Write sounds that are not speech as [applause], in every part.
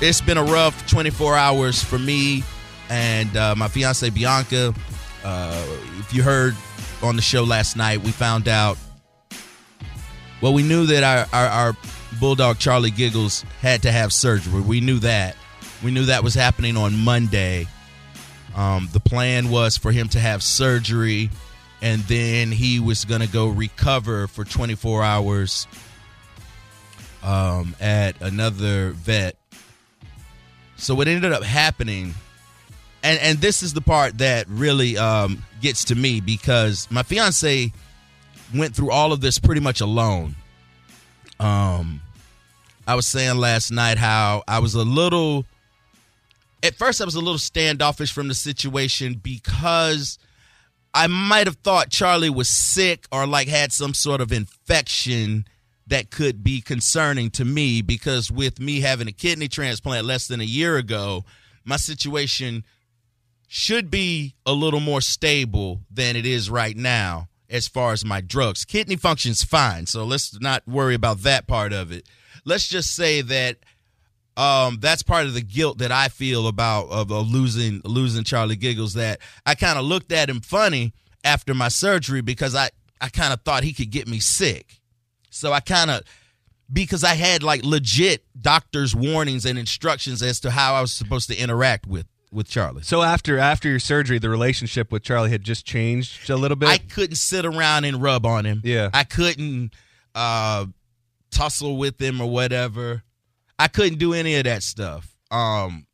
it's been a rough 24 hours for me and uh, my fiance Bianca. Uh, if you heard on the show last night, we found out. Well, we knew that our, our, our bulldog Charlie Giggles had to have surgery. We knew that. We knew that was happening on Monday. Um, the plan was for him to have surgery, and then he was going to go recover for 24 hours um, at another vet. So what ended up happening, and and this is the part that really um, gets to me because my fiance went through all of this pretty much alone. Um, I was saying last night how I was a little. At first, I was a little standoffish from the situation because I might have thought Charlie was sick or like had some sort of infection that could be concerning to me because with me having a kidney transplant less than a year ago, my situation should be a little more stable than it is right now as far as my drugs. Kidney function's fine, so let's not worry about that part of it. Let's just say that um, that's part of the guilt that I feel about of, of losing losing Charlie Giggles. That I kind of looked at him funny after my surgery because I I kind of thought he could get me sick. So I kind of because I had like legit doctor's warnings and instructions as to how I was supposed to interact with with Charlie. So after after your surgery, the relationship with Charlie had just changed a little bit. I couldn't sit around and rub on him. Yeah. I couldn't uh, tussle with him or whatever. I couldn't do any of that stuff. Um,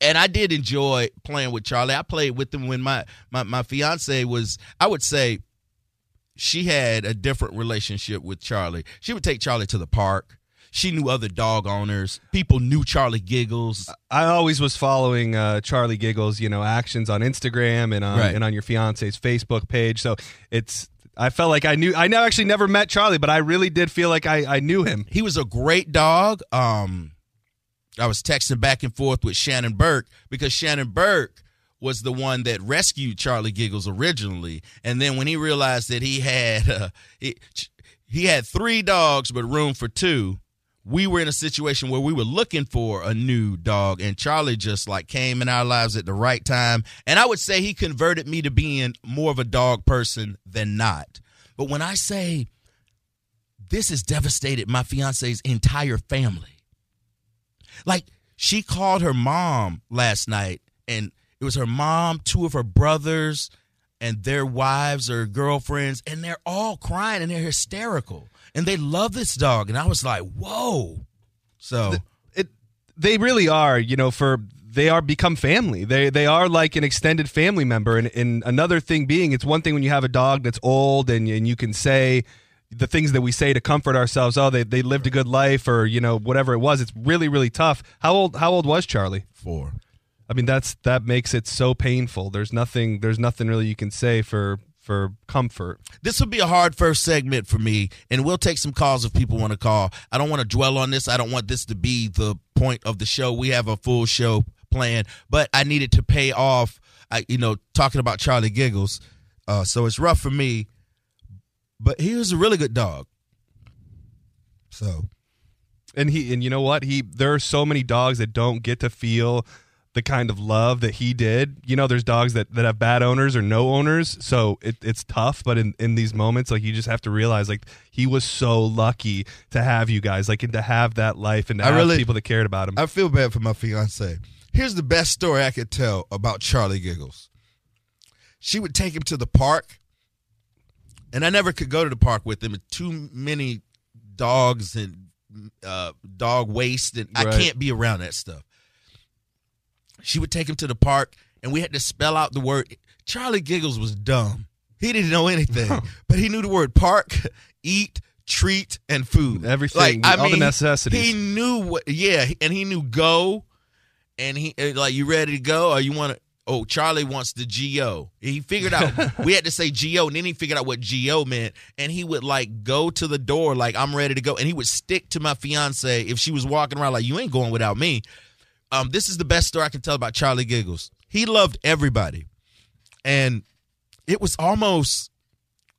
and I did enjoy playing with Charlie. I played with him when my my my fiance was. I would say she had a different relationship with Charlie. She would take Charlie to the park. She knew other dog owners. People knew Charlie Giggles. I always was following uh, Charlie Giggles, you know, actions on Instagram and on Right. and on your fiance's Facebook page. So it's I felt like I knew I now actually never met Charlie, but I really did feel like I, I knew him. He was a great dog. Um, I was texting back and forth with Shannon Burke because Shannon Burke was the one that rescued Charlie Giggles originally, and then when he realized that he had [laughs] uh, he, he had three dogs but room for two, we were in a situation where we were looking for a new dog, and Charlie just like came in our lives at the right time, and I would say he converted me to being more of a dog person than not. But when I say this has devastated my fiance's entire family. Like she called her mom last night, and it was her mom, two of her brothers, and their wives or girlfriends, and they're all crying and they're hysterical, and they love this dog. And I was like, whoa. So It they really are, you know, for they are become family. They they are like an extended family member. And, and another thing being, it's one thing when you have a dog that's old and and you can say the things that we say to comfort ourselves. Oh, they they lived a good life, or you know whatever it was. It's really really tough. How old how old was Charlie? four. I mean that's that makes it so painful. There's nothing there's nothing really you can say for for comfort. This will be a hard first segment for me, and we'll take some calls if people want to call. I don't want to dwell on this. I don't want this to be the point of the show. We have a full show planned, but I needed to pay off. I, you know, talking about Charlie Giggles, uh, so it's rough for me. But he was a really good dog. So and he and you know what he there are so many dogs that don't get to feel the kind of love that he did you know there's dogs that, that have bad owners or no owners so it, it's tough but in, in these moments like you just have to realize like he was so lucky to have you guys like and to have that life and to I have really- people that cared about him I feel bad for my fiance. Here's the best story I could tell about Charlie Giggles. She would take him to the park, and I never could go to the park with him. Too many dogs and uh, dog waste, and I can't be around that stuff. She would take him to the park, and we had to spell out the word. Charlie Giggles was dumb. He didn't know anything, [laughs] but he knew the word park, eat, treat, and food. Everything, all the necessities. He knew what, yeah, and he knew go, and he uh, like you ready to go or you want to. Oh, Charlie wants the go. He figured out [laughs] we had to say go, and then he figured out what go meant, and he would like go to the door like I'm ready to go, and he would stick to my fiance if she was walking around like you ain't going without me. Um, this is the best story I can tell about Charlie Giggles. He loved everybody, and it was almost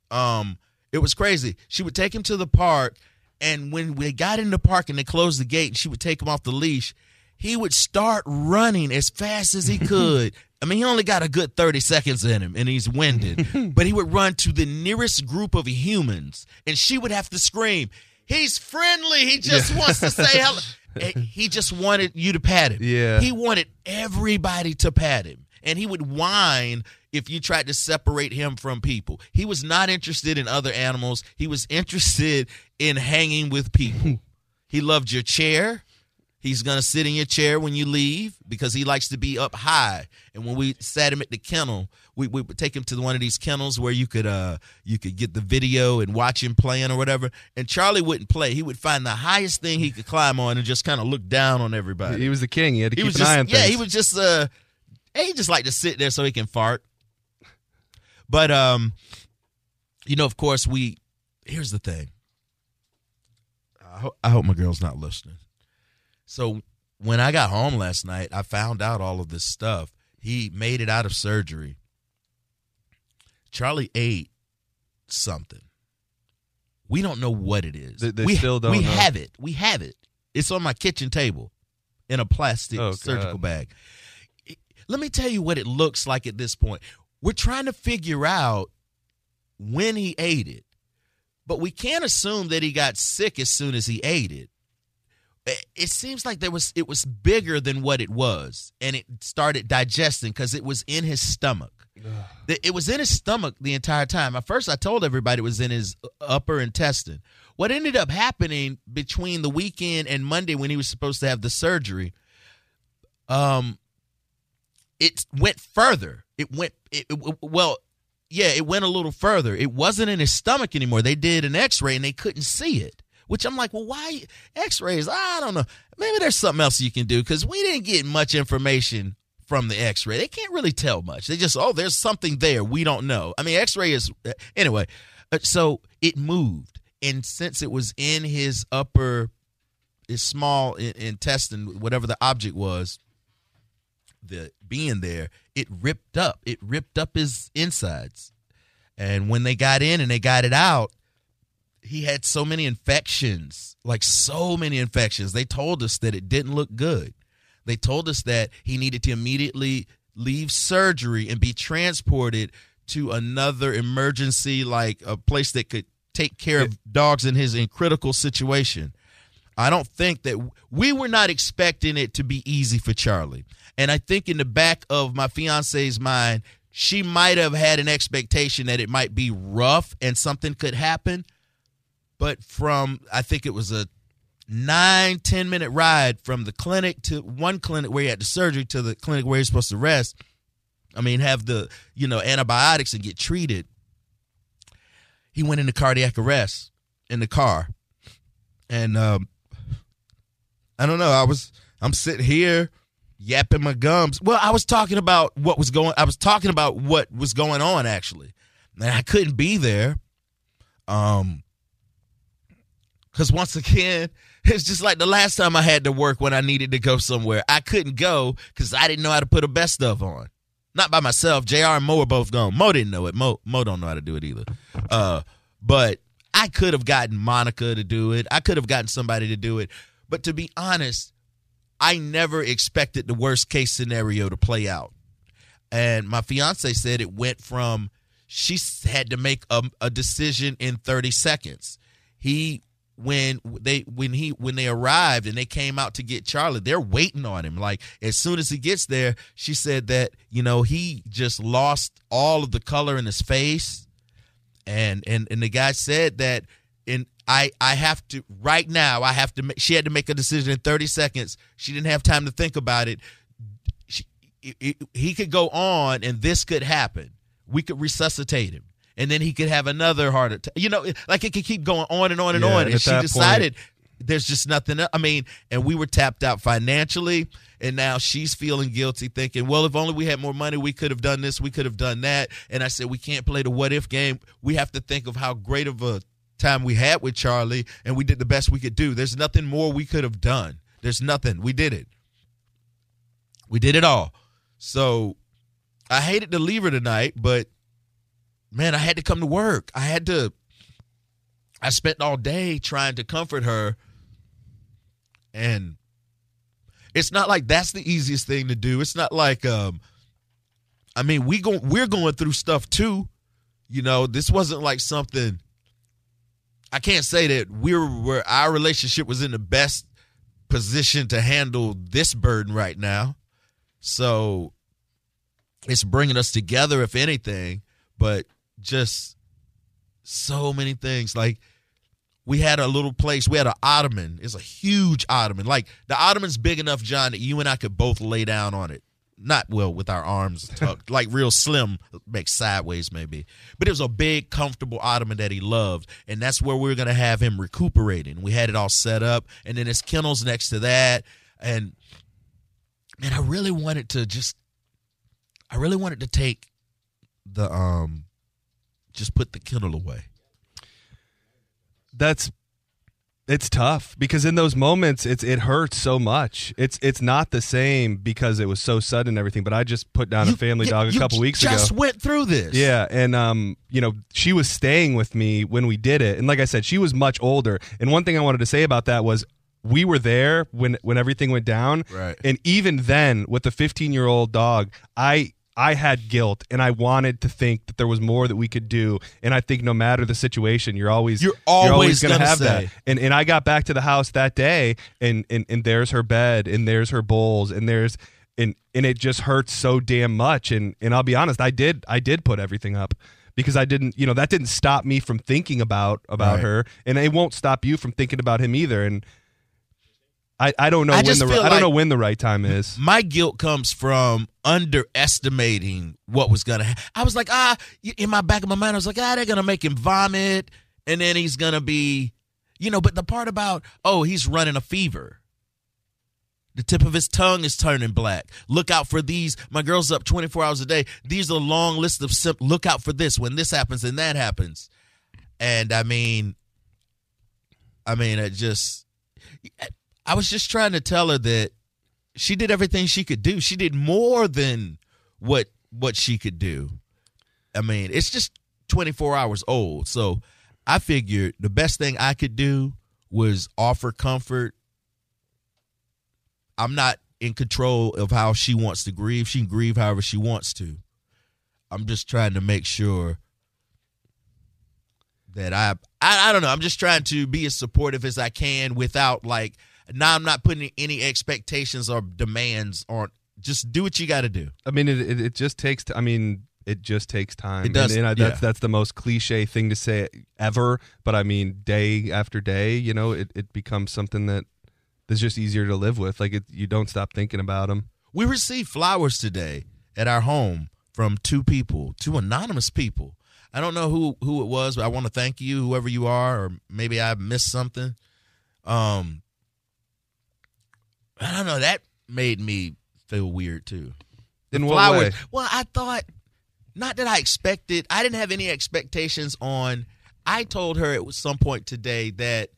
um it was crazy she would take him to the park And when we got in the park and they closed the gate and she would take him off the leash, he would start running as fast as he [laughs] could. I mean, he only got a good 30 seconds in him and he's winded, [laughs] but he would run to the nearest group of humans and she would have to scream, He's friendly. He just yeah. wants to say hello. [laughs] he just wanted you to pat him. Yeah. He wanted everybody to pat him. And he would whine if you tried to separate him from people. He was not interested in other animals. He was interested in hanging with people. [laughs] he loved your chair. He's going to sit in your chair when you leave because he likes to be up high. And when we sat him at the kennel, we, we would take him to one of these kennels where you could uh you could get the video and watch him playing or whatever. And Charlie wouldn't play. He would find the highest thing he could climb on and just kind of look down on everybody. He was the king. He had to he keep an just, eye on Yeah, things. he was just uh he just like to sit there so he can fart. But um you know, of course, we here's the thing. I, ho- I hope my girl's not listening. So when I got home last night, I found out all of this stuff. He made it out of surgery. Charlie ate something. We don't know what it is. They, they we, still don't We know. have it. We have it. It's on my kitchen table in a plastic Oh, surgical God. bag. Let me tell you what it looks like at this point. We're trying to figure out when he ate it, but we can't assume that he got sick as soon as he ate it it- seems like there was it was bigger than what it was and it started digesting because it was in his stomach. It was in his stomach the entire time. At first i told everybody it was in his upper intestine. What ended up happening between the weekend and monday when he was supposed to have the surgery um it went further. It went it, it- well yeah it went a little further. It wasn't in his stomach anymore. They did an x-ray and they couldn't see it which I'm like, well, why X-rays? I don't know. Maybe there's something else you can do because we didn't get much information from the X-ray. They can't really tell much. They just, oh, there's something there. We don't know. I mean, X-ray is anyway. uh, So it moved, and since it was in his upper, his small intestine, whatever the object was, the being there, it ripped up. It ripped up his insides, and when they got in and they got it out he had so many infections, like so many infections. They told us that it didn't look good. They told us that he needed to immediately leave surgery and be transported to another emergency, like a place that could take care of dogs in his in critical situation. I don't think that we were not expecting it to be easy for Charlie. And I think in the back of my fiance's mind, she might have had an expectation that it might be rough and something could happen but from I think it was a nine ten minute ride from the clinic to one clinic where he had the surgery to the clinic where he's supposed to rest. I mean, have the you know antibiotics and get treated. He went into cardiac arrest in the car, and um, I don't know. I was I'm sitting here yapping my gums. Well, I was talking about what was going. I was talking about what was going on actually, and I couldn't be there. Um, because once again, [laughs] it's just like the last time I had to work when I needed to go somewhere. I couldn't go because I didn't know how to put a best stuff on. Not by myself. JR and Mo were both gone. Mo didn't know it. Mo Mo don't know how to do it either. Uh, but I could have gotten Monica to do it. I could have gotten somebody to do it. But to be honest, I never expected the worst case scenario to play out. And my fiance said it went from she had to make a, a decision in 30 seconds. He when they when he when they arrived and they came out to get Charlie, they're waiting on him. Like as soon as he gets there, she said that you know he just lost all of the color in his face, and and and the guy said that in I I have to right now I have to make, she had to make a decision in 30 seconds. She didn't have time to think about it. She, it- he could go on and this could happen. We could resuscitate him and then he could have another heart attack. You know, like it could keep going on and on and Yeah, on. and And she decided there's just nothing. I mean, and we were tapped out financially, and now she's feeling guilty, thinking, well, if only we had more money, we could have done this, we could have done that. And I said, we can't play the what if game. We have to think of how great of a time we had with Charlie, and we did the best we could do. There's nothing more we could have done. There's nothing. We did it. We did it all. So I hated to leave her tonight, but man, I had to come to work. I had to I spent all day trying to comfort her. And it's not like that's the easiest thing to do. It's not like um I mean, we go we're going through stuff too. You know, this wasn't like something I can't say that we were our relationship was in the best position to handle this burden right now. So it's bringing us together if anything, but just so many things like we had a little place. We had an ottoman. It's a huge ottoman. Like the ottoman's big enough, John, that you and I could both lay down on it. Not well with our arms [laughs] tucked, like real slim, make sideways maybe. But it was a big, comfortable ottoman that he loved, and that's where we were gonna have him recuperating. We had it all set up, and then his kennels next to that, and man, I really wanted to just, I really wanted to take the um, just put the kennel away that's it's tough because in those moments it's it hurts so much. It's it's not the same because it was so sudden and everything. But I just put down You- a family dog a couple weeks just ago. Just went through this. Yeah, and um, you know, she was staying with me when we did it, and like I said, she was much older. And one thing I wanted to say about that was we were there when when everything went down, Right. And even then, with the 15 year old dog, I I had guilt, and I wanted to think that there was more that we could do. And I think no matter the situation, you're always You're always gonna, gonna have say. that. And and I got back to the house that day, and and and there's her bed, and there's her bowls, and there's and and it just hurts so damn much. And and I'll be honest, I did I did put everything up because I didn't, you know, that didn't stop me from thinking about about Right. her, and it won't stop you from thinking about him either. And I I don't know I when the I don't know when the right time is. My guilt comes from underestimating what was gonna. happen. I was like, ah, in my back of my mind, I was like, ah, they're gonna make him vomit, and then he's gonna be, you know. But the part about, oh, he's running a fever. The tip of his tongue is turning black. Look out for these. My girl's up 24 hours a day. These are a long list of sim- look out for this when this happens and that happens. And I mean, I mean, it just, I was just trying to tell her that she did everything she could do. She did more than what what she could do. I mean, it's just 24 hours old. So I figured the best thing I could do was offer comfort. I'm not in control of how she wants to grieve. She can grieve however she wants to. I'm just trying to make sure that I, I I don't know. I'm just trying to be as supportive as I can without like now I'm not putting any expectations or demands on just do what you got to do. I mean, it, it, it just takes. T- I mean, it just takes time. It does, And, and I, that's yeah. that's the most cliche thing to say ever. But I mean, day after day, you know, it, it becomes something that is just easier to live with. Like it, you don't stop thinking about them. We received flowers today at our home from two people, two anonymous people. I don't know who who it was, but I want to thank you, whoever you are, or maybe I missed something. Um, I don't know. That made me feel weird too. In what flowers. way? Well, I thought not that I expected. I didn't have any expectations on. I told her at some point today that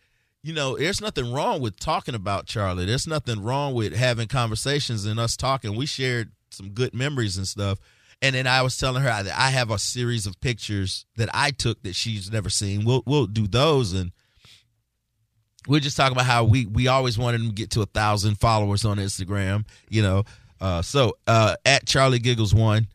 you know there's nothing wrong with talking about Charlie. There's nothing wrong with having conversations and us talking. We shared some good memories and stuff. And then I was telling her that I have a series of pictures that I took that she's never seen. We'll we'll do those and we're just talking about how we we always wanted to get to a thousand followers on Instagram, you know. Uh, so uh, at Charlie Giggles one,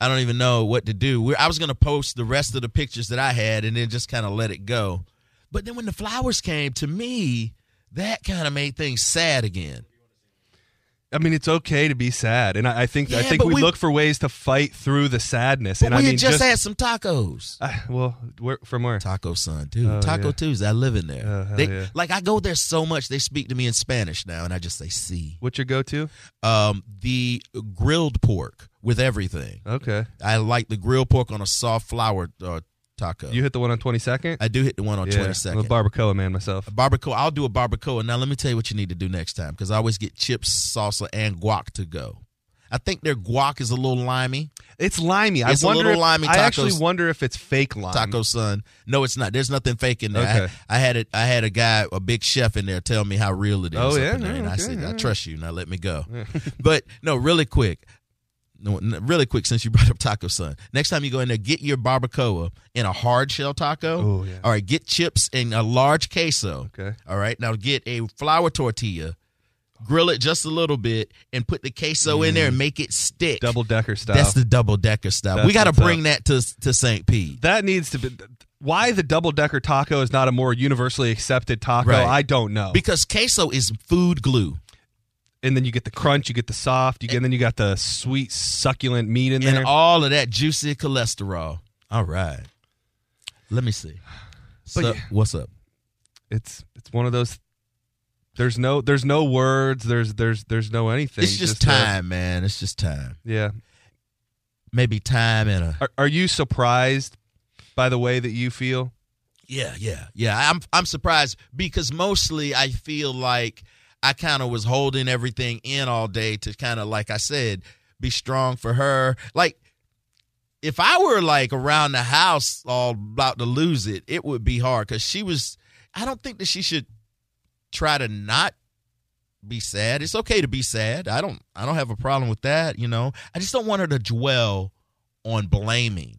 I don't even know what to do. We're, I was gonna post the rest of the pictures that I had and then just kind of let it go. But then when the flowers came to me, that kind of made things sad again. I mean, it's okay to be sad, and I, I think I think we, we- look for ways to fight through the sadness. But and we I mean, had just, had some tacos. Ah, well, where, from where? Taco Sun, dude. Oh, Taco yeah. Tuesday. I live in there. Oh, they, yeah. Like I go there so much, they speak to me in Spanish now, and I just say "see." What's your go-to? Um, the grilled pork with everything. Okay, I like the grilled pork on a soft flour uh, taco. you hit the one on twenty second. I do hit the one on yeah, twenty I'm a barbacoa man myself. barbacoa. I'll do a barbacoa. Now let me tell you what you need to do next time because I always get chips, salsa, and guac to go. I think their guac is a little limey. It's limey. It's a I wonder. little if- limey I actually wonder if it's fake lime. Taco Sun. No, it's not. There's nothing fake in there. I- Okay. I, had it. I had a guy, a big chef in there, tell me how real it is. Oh, yeah? there, and I Okay, said, I trust you. Now let me go. but no, really quick. Really quick since you brought up Taco Sun. Next time you go in there, get your barbacoa in a hard shell taco. Oh, yeah. All right, get chips in a large queso. Okay. All right, now get a flour tortilla, grill it just a little bit, and put the queso in there and make it stick. Mm. Double decker style. That's the double decker style. That's we got to bring that to to St. Pete. that needs to be. Why the double decker taco is not a more universally accepted taco, Right. I don't know. Because queso is food glue. And then you get the crunch, you get the soft, you get, and then you got the sweet succulent meat in there. and all of that juicy cholesterol. All right. Let me see. But So, yeah. what's up? it's it's one of those. There's no there's no words. There's there's there's no anything. It's just, uh, time, man. It's just time. yeah. Maybe time and a Are, are you surprised by the way that you feel? yeah, yeah, yeah. I'm I'm surprised because mostly I feel like I kind of was holding everything in all day to kind of like I said, be strong for her. Like if I were like around the house all about to lose it, it would be hard because she was. I don't think that she should try to not be sad. It's okay to be sad. I don't. I don't have a problem with that. You know. I just don't want her to dwell on blaming.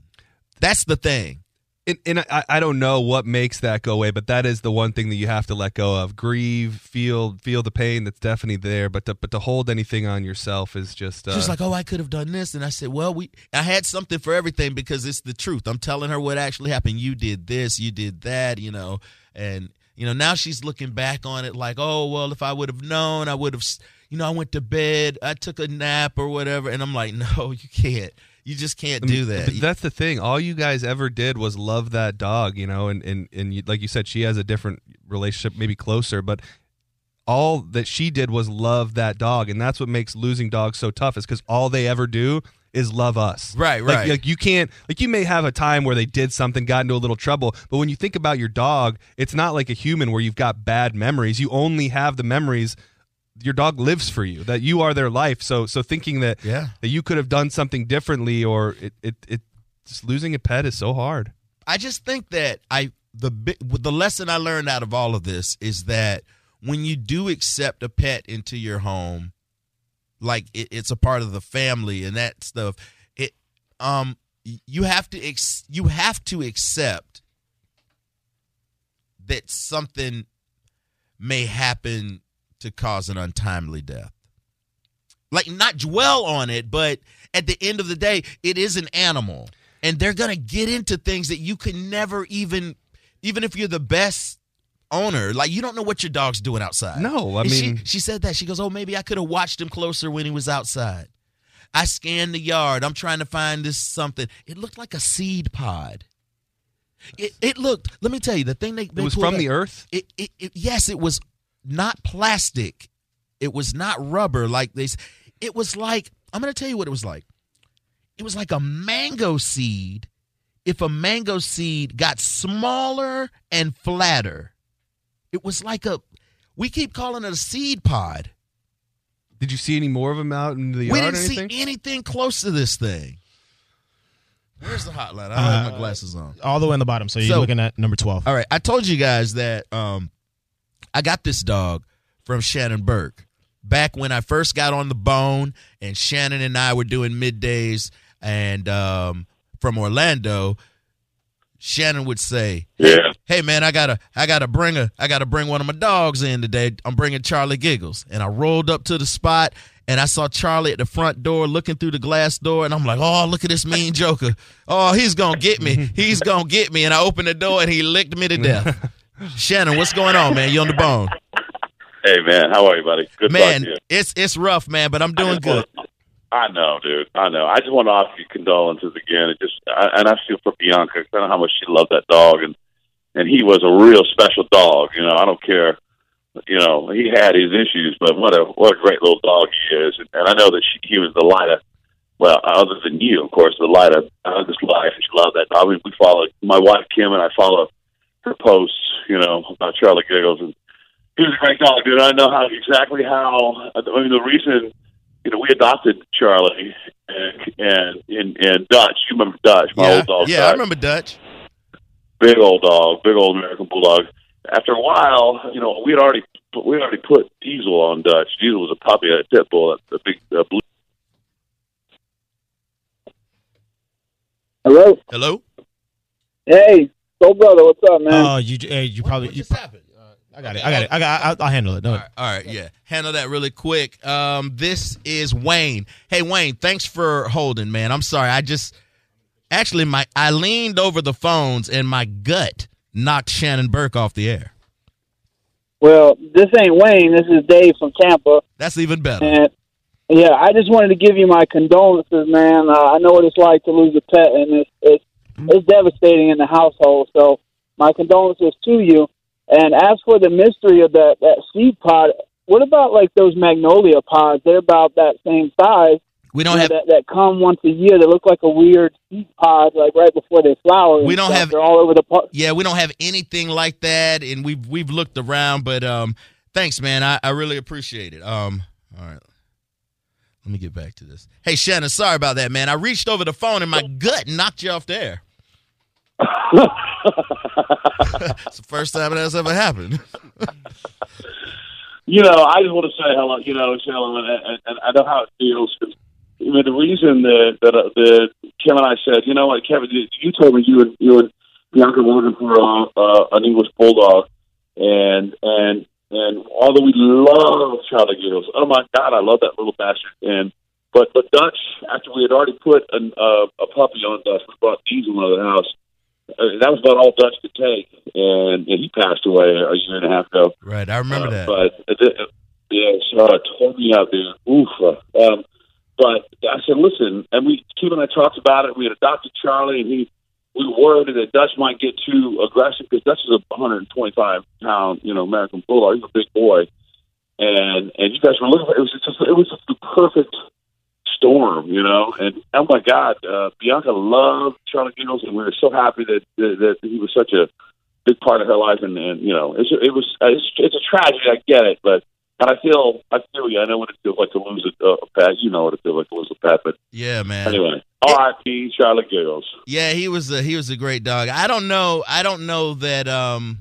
That's the thing. And, and I, I don't know what makes that go away, but that is the one thing that you have to let go of. Grieve, feel feel the pain that's definitely there, but to, but to hold anything on yourself is just uh, She's like, "Oh, I could have done this," and I said, "Well, we I had something for everything because it's the truth. I'm telling her what actually happened. You did this, you did that, you know." And you know, now she's looking back on it like, "Oh, well, if I would have known, I would have, you know, I went to bed, I took a nap or whatever." And I'm like, [laughs] "No, you can't. You just can't do that." But that's the thing. All you guys ever did was love that dog, you know, and and and you, like you said, she has a different relationship, maybe closer, but all that she did was love that dog, and that's what makes losing dogs so tough. Is because all they ever do is love us. Right, Like- right. Like, you can't like you may have a time where they did something, got into a little trouble, but when you think about your dog, it's not like a human where you've got bad memories. You only have the memories. Your dog lives for you. That you are their life. So so thinking that Yeah. that you could have done something differently or it it, it just losing a pet is so hard. I just think that I the the lesson I learned out of all of this is that when you do accept a pet into your home, like it, it's a part of the family and that stuff, it um you have to ex- you have to accept that something may happen to cause an untimely death. Like not dwell on it, but at the end of the day, it is an animal. And they're gonna get into things that you could never even even if you're the best owner, like you don't know what your dog's doing outside. No, I And she, mean- she said that. She goes, Oh, maybe I could have watched him closer when he was outside. I scanned the yard. I'm trying to find this something. It looked like a seed pod. It, it looked. Let me tell you the thing they. It was from the earth. It, it, it yes, it was not plastic. It was not rubber like this. It was like I'm going to tell you what it was like. It was like a mango seed. If a mango seed got smaller and flatter, it was like a. We keep calling it a seed pod. Did you see any more of them out in the We yard didn't or anything? see anything close to this thing. Where's the hotline? I don't Uh, have my glasses on. all the way in the bottom. So you're So- looking at number 12. All right, I told you guys that um, I got this dog from Shannon Burke back when I first got on the bone, and Shannon and I were doing middays, and um, from Orlando, Shannon would say, Yeah. "Hey man, I gotta, I gotta bring a, I gotta bring one of my dogs in today. I'm bringing Charlie Giggles." And I rolled up to the spot, and I saw Charlie at the front door looking through the glass door, and I'm like, "Oh, look at this mean joker! Oh, he's gonna get me! He's gonna get me!" And I opened the door, and he licked me to death. [laughs] Shannon, what's going on, man? You on the bone, Hey man, how are you, buddy? Good man? to. It's it's rough, man, but I'm doing good. I know, dude. I know. I just want to offer you condolences again. It just, I, and I feel for Bianca. I know how much she loved that dog, and and he was a real special dog. You know, I don't care. You know, he had his issues, but what a what a great little dog he is. And, and I know that she, he was the light of, well, other than you, of course, the light of uh, this life. She loved that dog. I mean, we follow my wife Kim and I follow her posts. You know about Charlie Giggles, and he was a great dog, dude. I know how exactly how. I mean, the reason you know, we adopted Charlie and and and, and Dutch. You remember Dutch, my yeah, old dog. yeah, I remember Dutch. Big old dog, big old American bulldog. After a while, you know, we had already we had already put Diesel on Dutch. Diesel was a puppy, a pit bull, a big uh, blue. Hello. Hello. Hey, soul brother, what's up, man? Oh, you hey, you probably What you, just happened? I got it. I got it. I got. I'll, I'll handle it. No, All right, all right, yeah. Handle that really quick. Um, this is Wayne. Hey, Wayne, thanks for holding, man. I'm sorry. I just actually my I leaned over the phones and my gut knocked Shannon Burke off the air. well, this ain't Wayne. This is Dave from Tampa, That's even better. and yeah, I just wanted to give you my condolences, man. Uh, I know what it's like to lose a pet, and it's it's it's devastating in the household. So, my condolences to you. And as for the mystery of that that seed pod, what about like those magnolia pods? They're about that same size. We don't know, have that that come once a year. They look like a weird seed pod, like right before they flower. We don't stuff. have- They're all over the park. yeah, we don't have anything like that, and we've we've looked around, but um, thanks, man. I, I really appreciate it. Um, all right, let me get back to this. Hey, Shannon, sorry about that, man. I reached over the phone and my gut knocked you off the air. It's the first time it has ever happened. [laughs] you know, I just want to say hello. You know, Shalom, and, and, I know how it feels. 'cause, I mean, the reason that that, uh, that Kim and I said, you know what, Kevin, you, told me you and you and Bianca were looking for uh, uh, an English bulldog, and and and although we love Charlie Giggles, oh my God, I love that little bastard. And but but Dutch, after we had already put an, uh, a puppy on Dutch, we brought Diesel out of the house. Uh, that was about all Dutch could take, and, and he passed away a year and a half ago. Right, I remember Uh, that. But uh, uh, yeah, so it tore me out, dude. Oof. Um, but I said, listen, and we Kim and I talked about it. We had adopted Charlie, and he we were worried that Dutch might get too aggressive because Dutch is a 125 pound, you know, American bulldog. He's a big boy, and and you guys were looking for it was just it was just the perfect storm, you know. And oh my God, uh, Bianca loved Charlie Giggles, and we were so happy that that, that he was such a big part of her life. And, and you know, it's, it was it's, it's a tragedy. I get it, but and I feel I feel you. I know what it feels like to lose a, a pet. You know what it feels like to lose a pet. But yeah, man. anyway, R.I.P. Charlie Giggles. Yeah, he was a he was a great dog. I don't know. I don't know that. Um,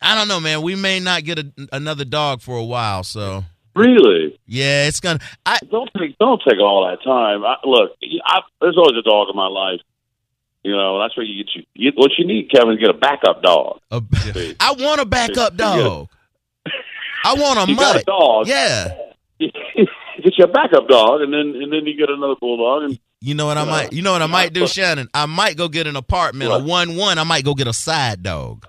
I don't know, man. We may not get a, another dog for a while. So Really. yeah, it's gonna. I Don't take don't take all that time. I, look, I, there's always a dog in my life. You know, that's where you get you, you what you need, Kevin, is get a backup dog. a, [laughs] I want a backup [laughs] dog. I want a [laughs] a mutt. dog. Yeah. get your backup dog, and then and then you get another bulldog, and You know what I might. You know what I might do, What? Shannon. I might go get an apartment, a one one. I might go get a side dog.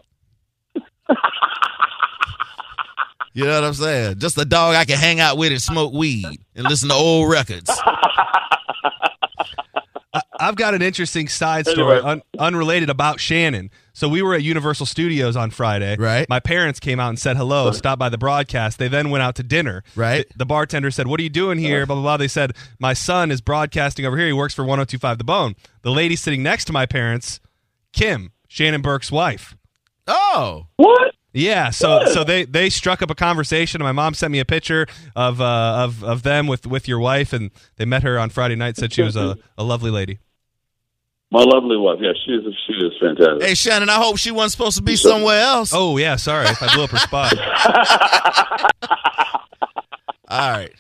You know what I'm saying? Just a dog I can hang out with and smoke weed and listen to old records. [laughs] I've got an interesting side story, Anyway. un- unrelated about Shannon. So we were at Universal Studios on Friday. Right. My parents came out and said hello, stopped by the broadcast. They then went out to dinner. Right. The, the bartender said, "What are you doing here?" Uh-huh. Blah blah blah. They said, "My son is broadcasting over here. He works for 1025 The Bone." The lady sitting next to my parents, Kim, Shannon Burke's wife. Oh, what? Yeah, so so they they struck up a conversation. and My mom sent me a picture of uh, of of them with with your wife, and they met her on Friday night. Said she was a, [laughs] a lovely lady. My lovely wife. Yeah, she is she is fantastic. hey Shannon. I hope she wasn't supposed to be somewhere else. Oh yeah, sorry if I blew up her spot. [laughs] All right.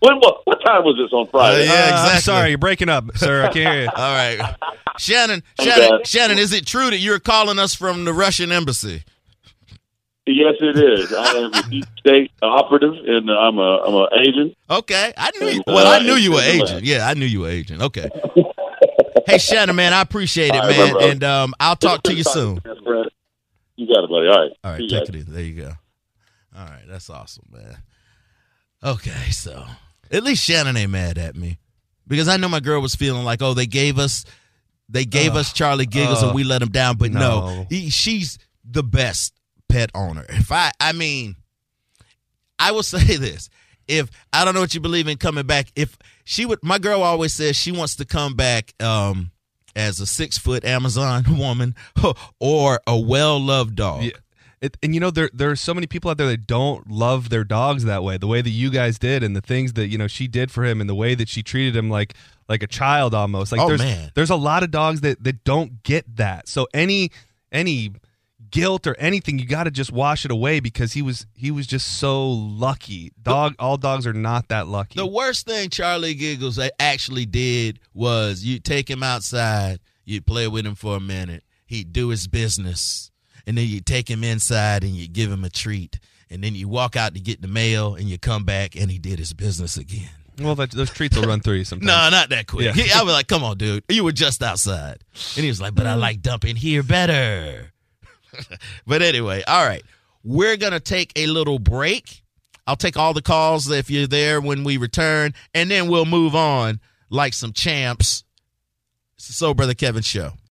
When what what time was this on Friday? Uh, yeah. Uh, I'm exactly. sorry, you're breaking up, sir. I can't hear you. [laughs] All right. Shannon, Okay. Shannon, Shannon, is it true that you're calling us from the Russian embassy? Yes, it is. I am a [laughs] deep state operative, and I'm a I'm an agent. Okay. I knew you. Uh, Well, I knew you were it's in the agent. Yeah, I knew you were agent. Okay. [laughs] Hey Shannon, man, I appreciate it, All right, man. bro. And um, I'll talk to you soon. You got it, buddy. All right. All right, See take it easy. There you go. All right, that's awesome, man. Okay, so at least Shannon ain't mad at me because I know my girl was feeling like, oh, they gave us, they gave Ugh. us Charlie Giggles and we let him down, but no, No. he, she's the best pet owner. If I, I mean, I will [laughs] say this: if I don't know what you believe in coming back, if she would, my girl always says she wants to come back. um as a six foot Amazon [laughs] woman [laughs] or a well loved dog. Yeah. It, and you know there there are so many people out there that don't love their dogs that way the way that you guys did and the things that you know she did for him and the way that she treated him like like a child almost like Oh, there's man. there's a lot of dogs that that don't get that so any any guilt or anything. You got to just wash it away because he was he was just so lucky. Dog, all dogs are not that lucky. The worst thing Charlie Giggles actually did was you take him outside, you play with him for a minute, he'd do his business, and then you take him inside and you give him a treat, and then you walk out to get the mail and you come back and he did his business again. well, that, those treats will run through you sometimes. [laughs] No, not that quick. Yeah. He- I was like, "Come on, dude, you were just outside," and he was like, "But I like dumping here better." [laughs] but anyway, all right, we're gonna take a little break. I'll take all the calls if you're there when we return, and then we'll move on like some champs. It's the Soul Brother Kevin show.